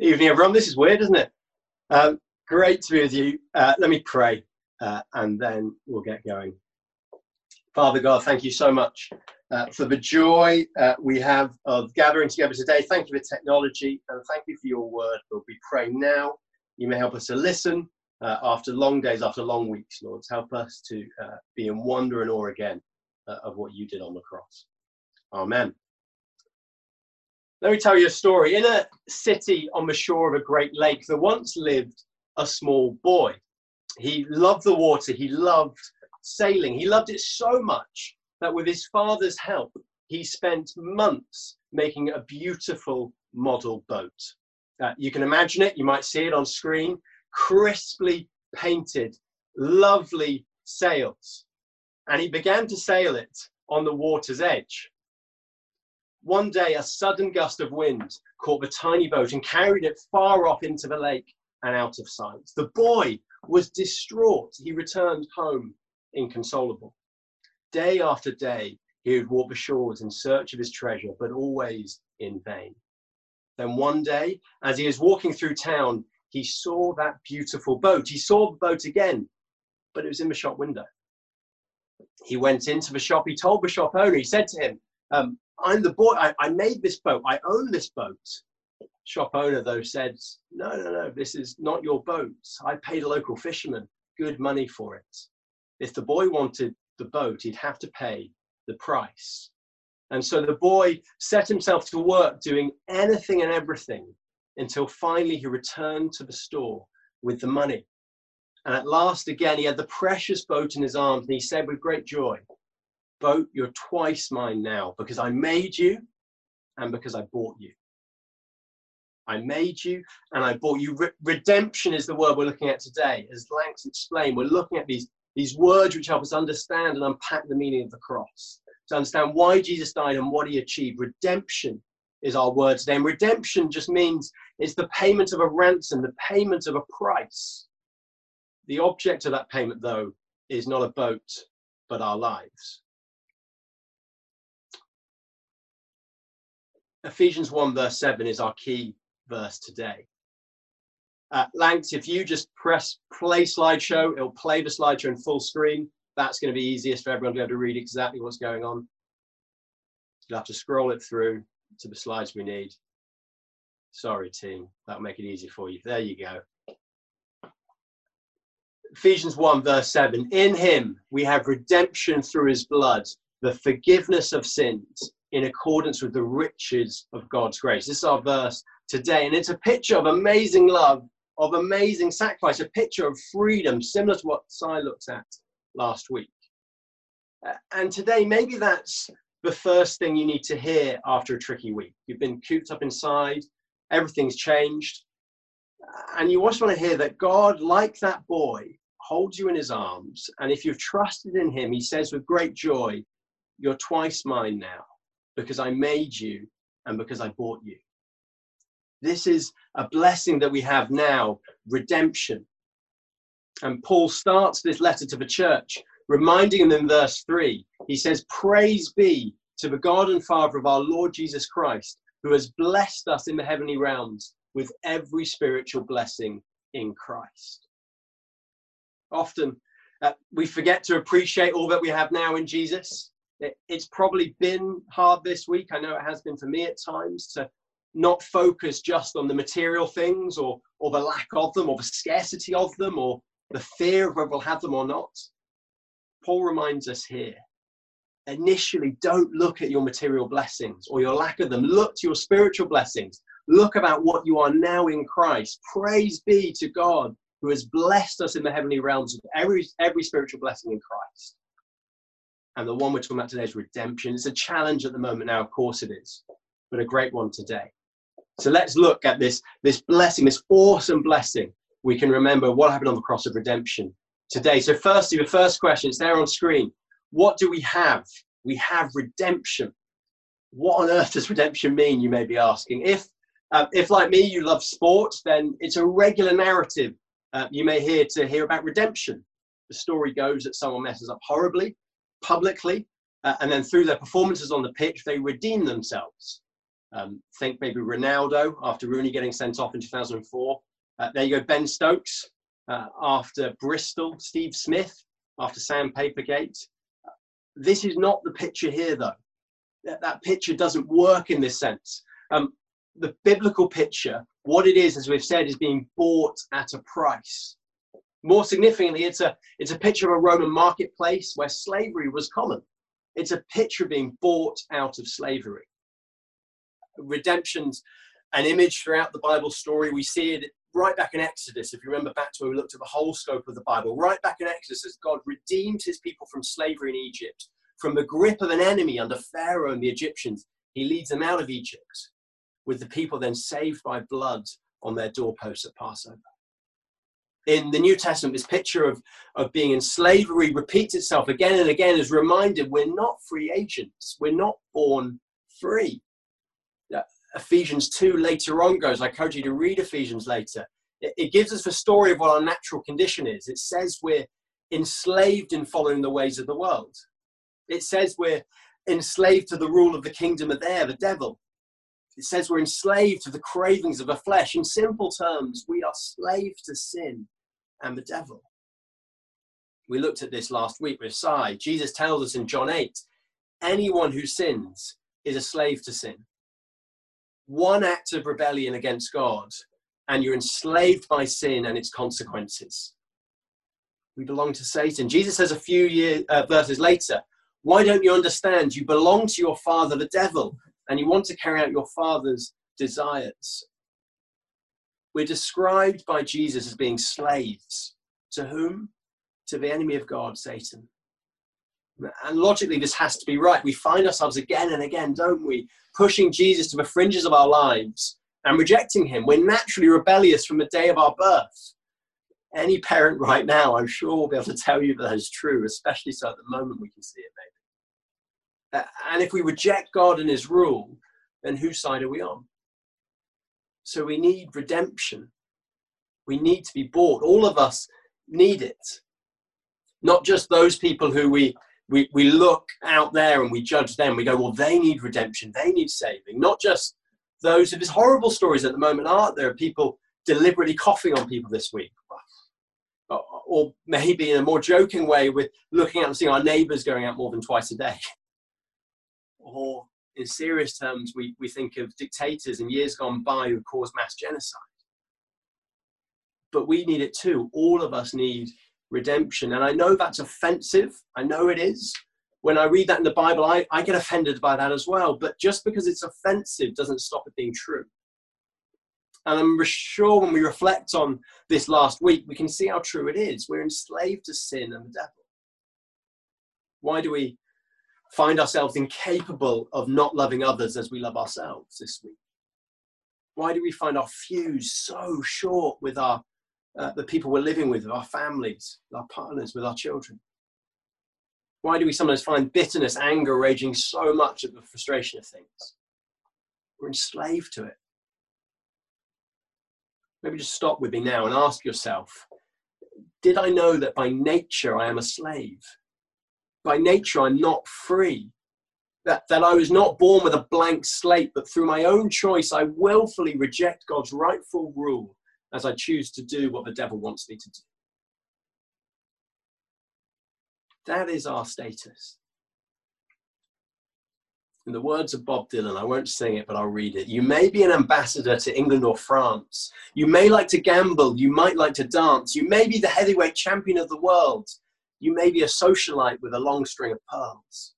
Evening, everyone. This is weird, isn't it? Um, great to be with you. Uh, let me pray uh, and then we'll get going. Father God, thank you so much uh, for the joy uh, we have of gathering together today. Thank you for technology and thank you for your word. Lord, we pray now you may help us to listen uh, after long days, after long weeks, Lord. Help us to uh, be in wonder and awe again of what you did on the cross. Amen. Let me tell you a story. In a city on the shore of a great lake, there once lived a small boy. He loved the water, he loved sailing, he loved it so much that with his father's help, he spent months making a beautiful model boat. Uh, you can imagine it, you might see it on screen crisply painted, lovely sails. And he began to sail it on the water's edge. One day, a sudden gust of wind caught the tiny boat and carried it far off into the lake and out of sight. The boy was distraught. He returned home inconsolable. Day after day, he would walk the shores in search of his treasure, but always in vain. Then one day, as he was walking through town, he saw that beautiful boat. He saw the boat again, but it was in the shop window. He went into the shop. He told the shop owner, he said to him, um, I'm the boy. I, I made this boat. I own this boat. Shop owner, though, said, No, no, no, this is not your boat. I paid a local fisherman good money for it. If the boy wanted the boat, he'd have to pay the price. And so the boy set himself to work doing anything and everything until finally he returned to the store with the money. And at last, again, he had the precious boat in his arms, and he said with great joy, boat, you're twice mine now because I made you and because I bought you. I made you and I bought you. Re- redemption is the word we're looking at today. As Lanks explained, we're looking at these, these words which help us understand and unpack the meaning of the cross, to understand why Jesus died and what he achieved. Redemption is our word today. And redemption just means it's the payment of a ransom, the payment of a price. The object of that payment, though, is not a boat, but our lives. Ephesians 1, verse 7 is our key verse today. Uh, if you just press play slideshow, it'll play the slideshow in full screen. That's going to be easiest for everyone to be able to read exactly what's going on. You'll have to scroll it through to the slides we need. Sorry, team. That'll make it easy for you. There you go. Ephesians 1, verse 7 In him we have redemption through his blood, the forgiveness of sins in accordance with the riches of God's grace. This is our verse today, and it's a picture of amazing love, of amazing sacrifice, a picture of freedom, similar to what Si looked at last week. Uh, and today, maybe that's the first thing you need to hear after a tricky week. You've been cooped up inside, everything's changed, and you just want to hear that God, like that boy, holds you in his arms. And if you've trusted in him, he says with great joy, You're twice mine now because I made you and because I bought you. This is a blessing that we have now redemption. And Paul starts this letter to the church, reminding them in verse 3. He says, Praise be to the God and Father of our Lord Jesus Christ, who has blessed us in the heavenly realms with every spiritual blessing in Christ. Often uh, we forget to appreciate all that we have now in Jesus it, it's probably been hard this week. I know it has been for me at times to not focus just on the material things or, or the lack of them or the scarcity of them or the fear of whether we'll have them or not. Paul reminds us here initially, don't look at your material blessings or your lack of them. Look to your spiritual blessings. Look about what you are now in Christ. Praise be to God who has blessed us in the heavenly realms with every, every spiritual blessing in Christ. And the one we're talking about today is redemption. It's a challenge at the moment now, of course it is, but a great one today. So let's look at this, this blessing, this awesome blessing. We can remember what happened on the cross of redemption today. So, firstly, the first question, it's there on screen. What do we have? We have redemption. What on earth does redemption mean, you may be asking? If, uh, if like me, you love sport, then it's a regular narrative uh, you may hear to hear about redemption. The story goes that someone messes up horribly, publicly, uh, and then through their performances on the pitch, they redeem themselves. Um, think maybe Ronaldo after Rooney getting sent off in 2004. Uh, there you go, Ben Stokes uh, after Bristol, Steve Smith after Sandpapergate. This is not the picture here, though. That, that picture doesn't work in this sense. Um, the biblical picture, what it is, as we've said, is being bought at a price. More significantly, it's a, it's a picture of a Roman marketplace where slavery was common. It's a picture of being bought out of slavery. Redemption's an image throughout the Bible story. We see it right back in Exodus, if you remember back to where we looked at the whole scope of the Bible, right back in Exodus, as God redeemed his people from slavery in Egypt, from the grip of an enemy under Pharaoh and the Egyptians, he leads them out of Egypt, with the people then saved by blood on their doorposts at Passover. In the New Testament, this picture of, of being in slavery repeats itself again and again as reminded we're not free agents. We're not born free. Ephesians 2 later on goes. I encourage you to read Ephesians later. It, it gives us the story of what our natural condition is. It says we're enslaved in following the ways of the world. It says we're enslaved to the rule of the kingdom of air, the devil. It says we're enslaved to the cravings of the flesh. In simple terms, we are slaves to sin and the devil. We looked at this last week with Si. Jesus tells us in John 8 anyone who sins is a slave to sin one act of rebellion against God, and you're enslaved by sin and its consequences. We belong to Satan. Jesus says a few year, uh, verses later, Why don't you understand? You belong to your father, the devil, and you want to carry out your father's desires. We're described by Jesus as being slaves. To whom? To the enemy of God, Satan. And logically, this has to be right. We find ourselves again and again, don't we, pushing Jesus to the fringes of our lives and rejecting him. We're naturally rebellious from the day of our birth. Any parent right now, I'm sure, will be able to tell you that is true, especially so at the moment we can see it, maybe. Uh, and if we reject God and his rule, then whose side are we on? So we need redemption. We need to be bought. All of us need it. Not just those people who we we, we look out there and we judge them. We go, well, they need redemption. They need saving. Not just those of these horrible stories at the moment, aren't there? People deliberately coughing on people this week. Or maybe in a more joking way, with looking out and seeing our neighbours going out more than twice a day. Or in serious terms, we, we think of dictators in years gone by who caused mass genocide. But we need it too. All of us need redemption. And I know that's offensive. I know it is. When I read that in the Bible, I, I get offended by that as well. But just because it's offensive doesn't stop it being true. And I'm sure when we reflect on this last week, we can see how true it is. We're enslaved to sin and the devil. Why do we find ourselves incapable of not loving others as we love ourselves this week? Why do we find our fuse so short with our uh, the people we're living with, with our families, with our partners, with our children? Why do we sometimes find bitterness, anger raging so much at the frustration of things? We're enslaved to it. Maybe just stop with me now and ask yourself Did I know that by nature I am a slave? By nature I'm not free. That, that I was not born with a blank slate, but through my own choice I willfully reject God's rightful rule as I choose to do what the devil wants me to do. That is our status. In the words of Bob Dylan, I won't sing it, but I'll read it. You may be an ambassador to England or France. You may like to gamble. You might like to dance. You may be the heavyweight champion of the world. You may be a socialite with a long string of pearls.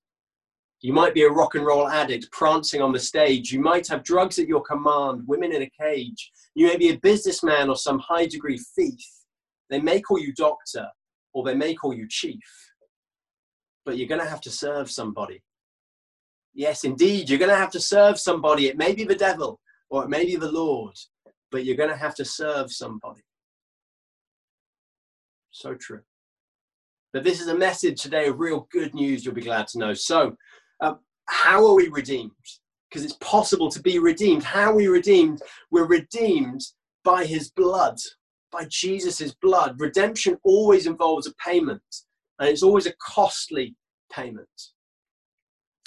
You might be a rock and roll addict prancing on the stage. You might have drugs at your command, women in a cage. You may be a businessman or some high degree thief. They may call you doctor or they may call you chief. But you're going to have to serve somebody. Yes, indeed, you're going to have to serve somebody. It may be the devil or it may be the Lord, but you're going to have to serve somebody. So true. This is a message today of real good news, you'll be glad to know. So, um, how are we redeemed? Because it's possible to be redeemed. How are we redeemed? We're redeemed by his blood, by Jesus' blood. Redemption always involves a payment, and it's always a costly payment.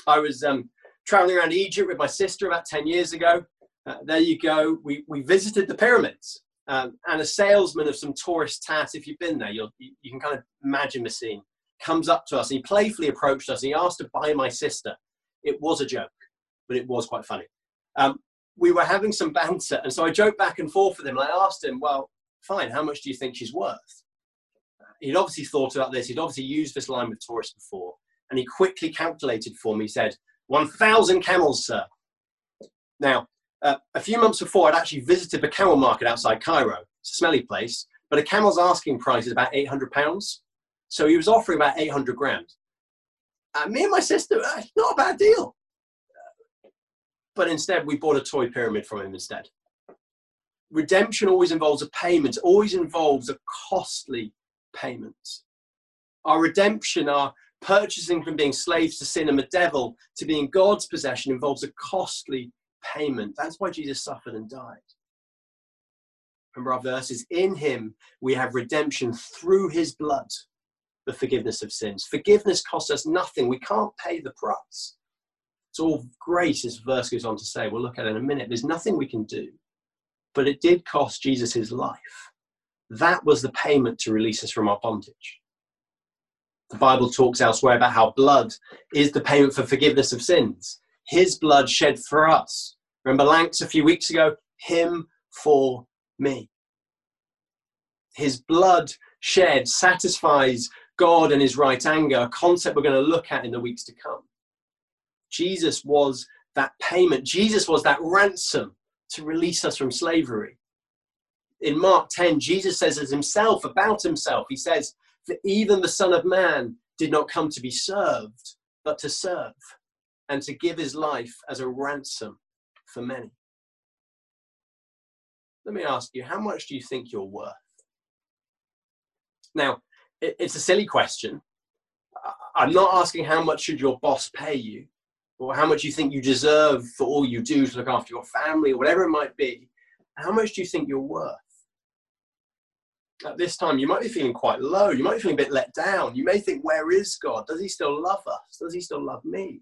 I was um, traveling around Egypt with my sister about 10 years ago. Uh, there you go. We, we visited the pyramids. Um, and a salesman of some tourist tat, if you've been there, you you can kind of imagine the scene, comes up to us and he playfully approached us and he asked to buy my sister. It was a joke, but it was quite funny. Um, we were having some banter, and so I joked back and forth with him. And I asked him, Well, fine, how much do you think she's worth? He'd obviously thought about this, he'd obviously used this line with tourists before, and he quickly calculated for me, he said, 1,000 camels, sir. Now, uh, a few months before, I'd actually visited the camel market outside Cairo. It's a smelly place, but a camel's asking price is about 800 pounds. So he was offering about 800 grand. Uh, me and my sister, uh, not a bad deal. But instead, we bought a toy pyramid from him instead. Redemption always involves a payment, always involves a costly payment. Our redemption, our purchasing from being slaves to sin and the devil to being God's possession involves a costly payment. That's why Jesus suffered and died. Remember our verses in him we have redemption through his blood, the forgiveness of sins. Forgiveness costs us nothing. We can't pay the price. It's all grace, as verse goes on to say. We'll look at it in a minute. There's nothing we can do. But it did cost Jesus his life. That was the payment to release us from our bondage. The Bible talks elsewhere about how blood is the payment for forgiveness of sins. His blood shed for us. Remember Lanks a few weeks ago? Him for me. His blood shed satisfies God and his right anger, a concept we're going to look at in the weeks to come. Jesus was that payment, Jesus was that ransom to release us from slavery. In Mark 10, Jesus says as himself about himself, he says, For even the Son of Man did not come to be served, but to serve, and to give his life as a ransom for many. Let me ask you, how much do you think you're worth? Now, it's a silly question. I'm not asking how much should your boss pay you or how much you think you deserve for all you do to look after your family or whatever it might be. How much do you think you're worth? At this time, you might be feeling quite low. You might be feeling a bit let down. You may think, Where is God? Does he still love us? Does he still love me?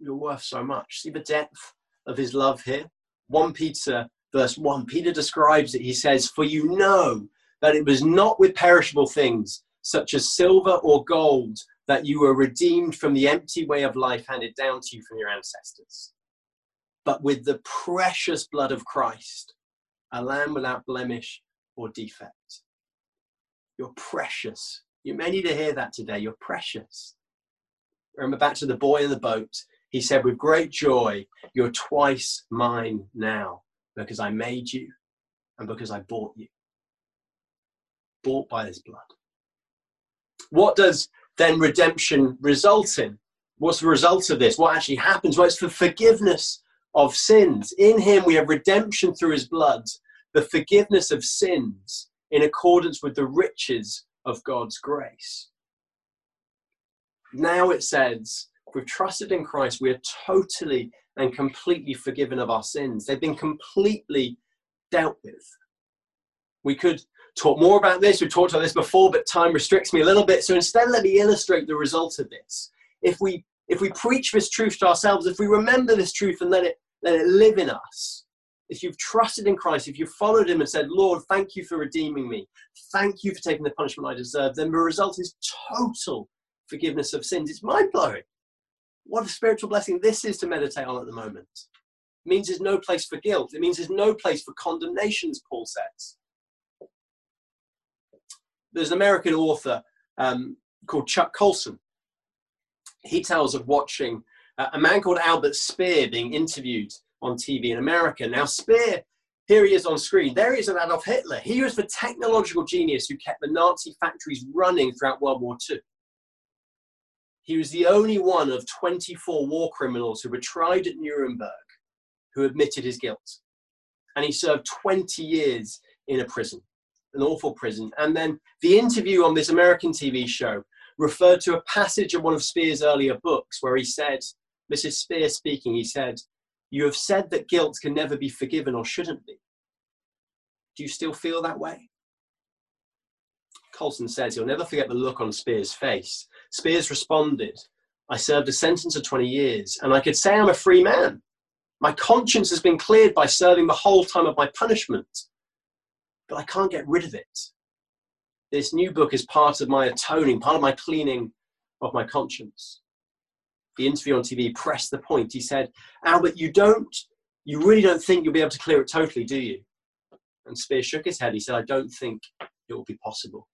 You're worth so much. See the depth of his love here? 1 Peter, verse 1, Peter describes it. He says, For you know that it was not with perishable things, such as silver or gold, that you were redeemed from the empty way of life handed down to you from your ancestors, but with the precious blood of Christ, a lamb without blemish or defect. You're precious. You may need to hear that today. You're precious. Remember back to the boy in the boat. He said, With great joy, you're twice mine now, because I made you and because I bought you. Bought by his blood. What does then redemption result in? What's the result of this? What actually happens? Well, it's for forgiveness of sins. In him, we have redemption through his blood, the forgiveness of sins in accordance with the riches of God's grace. Now it says, if we've trusted in Christ, we are totally and completely forgiven of our sins. They've been completely dealt with. We could talk more about this. We've talked about this before, but time restricts me a little bit. So instead, let me illustrate the result of this. If we if we preach this truth to ourselves, if we remember this truth and let it let it live in us, if you've trusted in Christ, if you've followed Him and said, Lord, thank you for redeeming me, thank you for taking the punishment I deserve, then the result is total forgiveness of sins. It's mind blowing. What a spiritual blessing this is to meditate on at the moment. It means there's no place for guilt. It means there's no place for condemnations, Paul says. There's an American author um, called Chuck Colson. He tells of watching uh, a man called Albert Speer being interviewed on TV in America. Now, Speer, here he is on screen. There he is at Adolf Hitler. He was the technological genius who kept the Nazi factories running throughout World War II. He was the only one of 24 war criminals who were tried at Nuremberg who admitted his guilt. And he served 20 years in a prison, an awful prison. And then the interview on this American TV show referred to a passage in one of Speer's earlier books where he said, this is Speer speaking, he said, You have said that guilt can never be forgiven or shouldn't be. Do you still feel that way? Colson says he'll never forget the look on Speer's face. Speers responded, I served a sentence of 20 years, and I could say I'm a free man. My conscience has been cleared by serving the whole time of my punishment, but I can't get rid of it. This new book is part of my atoning, part of my cleaning of my conscience. The interview on TV pressed the point. He said, Albert, you don't, you really don't think you'll be able to clear it totally, do you? And Spears shook his head. He said, I don't think it will be possible.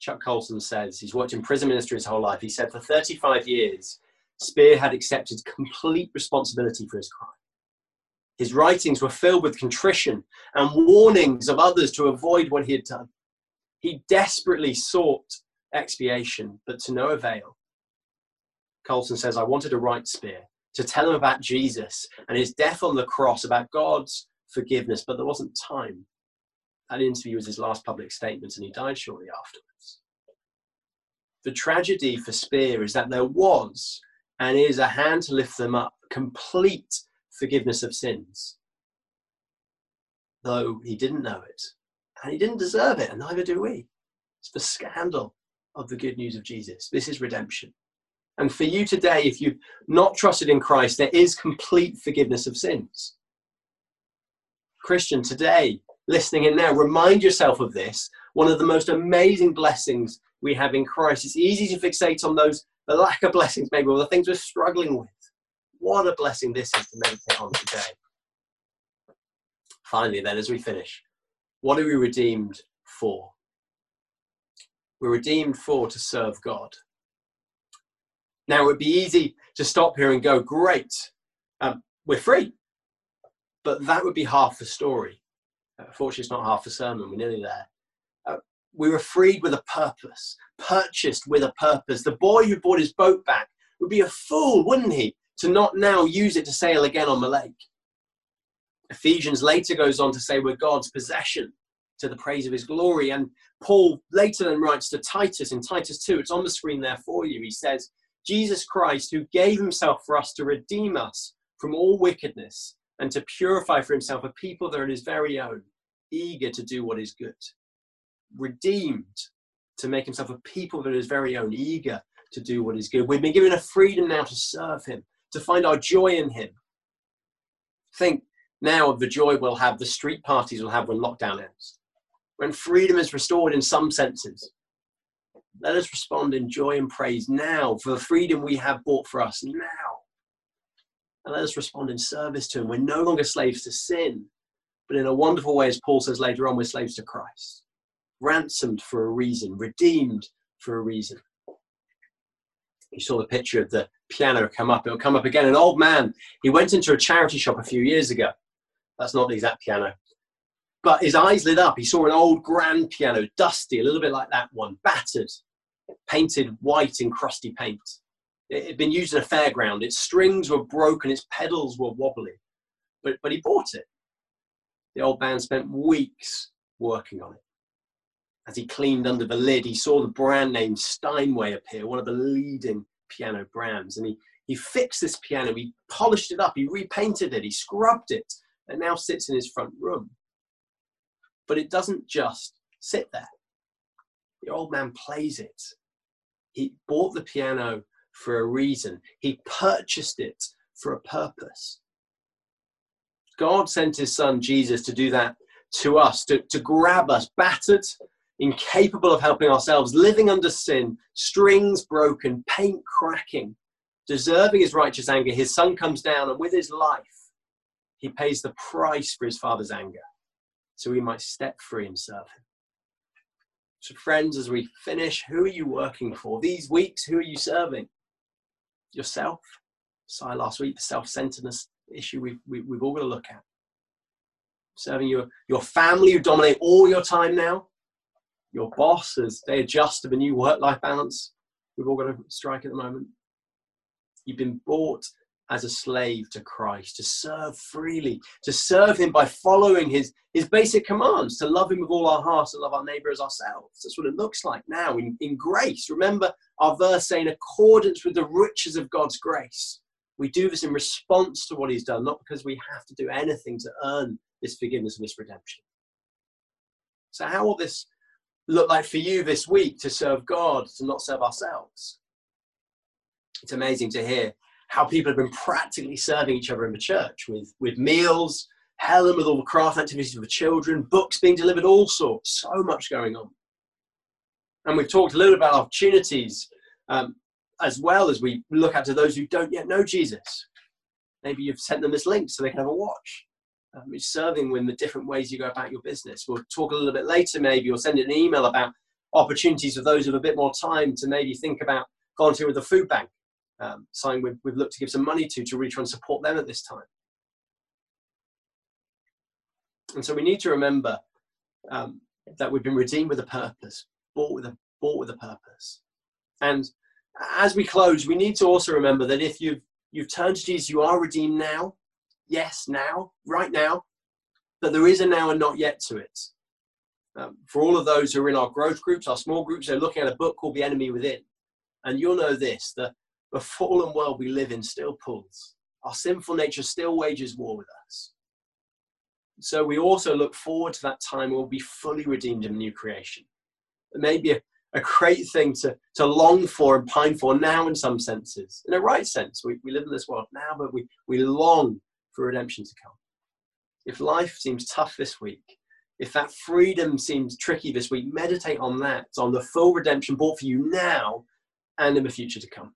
Chuck Colson says he's worked in prison ministry his whole life. He said for 35 years, Speer had accepted complete responsibility for his crime. His writings were filled with contrition and warnings of others to avoid what he had done. He desperately sought expiation, but to no avail. Colson says, I wanted to write Speer to tell him about Jesus and his death on the cross, about God's forgiveness, but there wasn't time. That interview was his last public statement, and he died shortly afterwards. The tragedy for Speer is that there was and is a hand to lift them up, complete forgiveness of sins. Though he didn't know it, and he didn't deserve it, and neither do we. It's the scandal of the good news of Jesus. This is redemption. And for you today, if you've not trusted in Christ, there is complete forgiveness of sins. Christian, today, listening in now, remind yourself of this. One of the most amazing blessings we have in Christ. It's easy to fixate on those, the lack of blessings, maybe, or the things we're struggling with. What a blessing this is to meditate on today. Finally, then, as we finish, what are we redeemed for? We're redeemed for to serve God. Now, it would be easy to stop here and go, great, um, we're free. But that would be half the story. Unfortunately, it's not half a sermon. We're nearly there. Uh, we were freed with a purpose, purchased with a purpose. The boy who bought his boat back would be a fool, wouldn't he, to not now use it to sail again on the lake. Ephesians later goes on to say we're God's possession to the praise of his glory. And Paul later then writes to Titus in Titus 2, it's on the screen there for you. He says, Jesus Christ, who gave himself for us to redeem us from all wickedness and to purify for himself a people that are his very own, eager to do what is good. Redeemed to make himself a people that his very own, eager to do what is good. We've been given a freedom now to serve him, to find our joy in him. Think now of the joy we'll have, the street parties we'll have when lockdown ends, when freedom is restored in some senses. Let us respond in joy and praise now for the freedom we have bought for us now. And let us respond in service to Him. We're no longer slaves to sin, but in a wonderful way, as Paul says later on, we're slaves to Christ. Ransomed for a reason, redeemed for a reason. You saw the picture of the piano come up. It'll come up again. An old man, he went into a charity shop a few years ago that's not the exact piano. But his eyes lit up. He saw an old grand piano, dusty, a little bit like that one, battered, painted white in crusty paint. It had been used in a fairground. Its strings were broken, its pedals were wobbly. But, but he bought it. The old man spent weeks working on it. As he cleaned under the lid, he saw the brand name Steinway appear, one of the leading piano brands. And he, he fixed this piano, he polished it up, he repainted it, he scrubbed it, that now sits in his front room. But it doesn't just sit there. The old man plays it. He bought the piano for a reason, he purchased it for a purpose. God sent his son Jesus to do that to us, to, to grab us, battered, incapable of helping ourselves, living under sin, strings broken, paint cracking, deserving his righteous anger. His son comes down and with his life, he pays the price for his father's anger so we might step free and serve him. So, friends, as we finish, who are you working for? These weeks, who are you serving? Yourself? Saw last week the self centeredness issue we've, we, we have all got to look at. Serving your, your family who dominate all your time now, your boss as they adjust to the new work life balance we've all got to strike at the moment. You've been bought as a slave to Christ, to serve freely, to serve Him by following His, his basic commands, to love Him with all our hearts, to love our neighbor as ourselves. That's what it looks like now in, in grace. Remember our verse saying, in accordance with the riches of God's grace. We do this in response to what He's done, not because we have to do anything to earn this forgiveness and this redemption. So, how will this look like for you this week to serve God, to not serve ourselves? it's amazing to hear how people have been practically serving each other in the church with, with meals, Helen with all the craft activities for the children, books being delivered, all sorts, so much going on. And we've talked a little about opportunities um, as well as we look at to those who don't yet know Jesus. Maybe you've sent them this link so they can have a watch. Um, serving in the different ways you go about your business. We'll talk a little bit later, maybe, or send an email about opportunities for those with a bit more time to maybe think about volunteering with the food bank um, something we've, we've looked to give some money to to try and support them at this time. And so we need to remember um, that we've been redeemed with a purpose, bought with a bought with a purpose. And as we close, we need to also remember that if you've you've turned to Jesus, you are redeemed now. Yes, now, right now. But there is a now and not yet to it. Um, for all of those who are in our growth groups, our small groups, they're looking at a book called The Enemy Within. And you'll know this that the fallen world we live in still pulls. Our sinful nature still wages war with us. So we also look forward to that time when we'll be fully redeemed in new creation. It may be a, a great thing to, to long for and pine for now in some senses. In a right sense, we, we live in this world now, but we, we long for redemption to come. If life seems tough this week, if that freedom seems tricky this week, meditate on that, on the full redemption bought for you now and in the future to come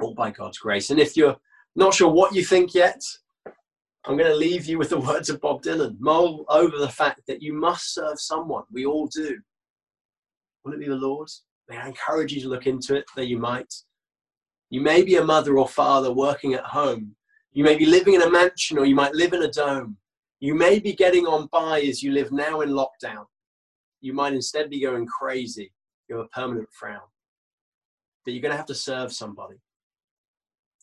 all by God's grace. And if you're not sure what you think yet, I'm going to leave you with the words of Bob Dylan. Mull over the fact that you must serve someone. We all do. Will it be the Lord? May I encourage you to look into it that you might. You may be a mother or father working at home. You may be living in a mansion or you might live in a dome. You may be getting on by as you live now in lockdown. You might instead be going crazy. You have a permanent frown. But you're going to have to serve somebody.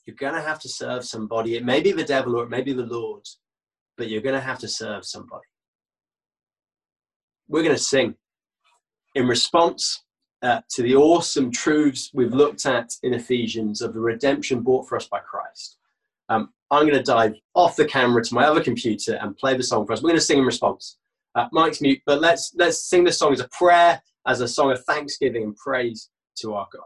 You're going to have to serve somebody. It may be the devil or it may be the Lord, but you're going to have to serve somebody. We're going to sing in response uh, to the awesome truths we've looked at in Ephesians of the redemption bought for us by Christ. Um, I'm going to dive off the camera to my other computer and play the song for us. We're going to sing in response. Uh, Mike's mute, but let's let's sing this song as a prayer, as a song of thanksgiving and praise to our God.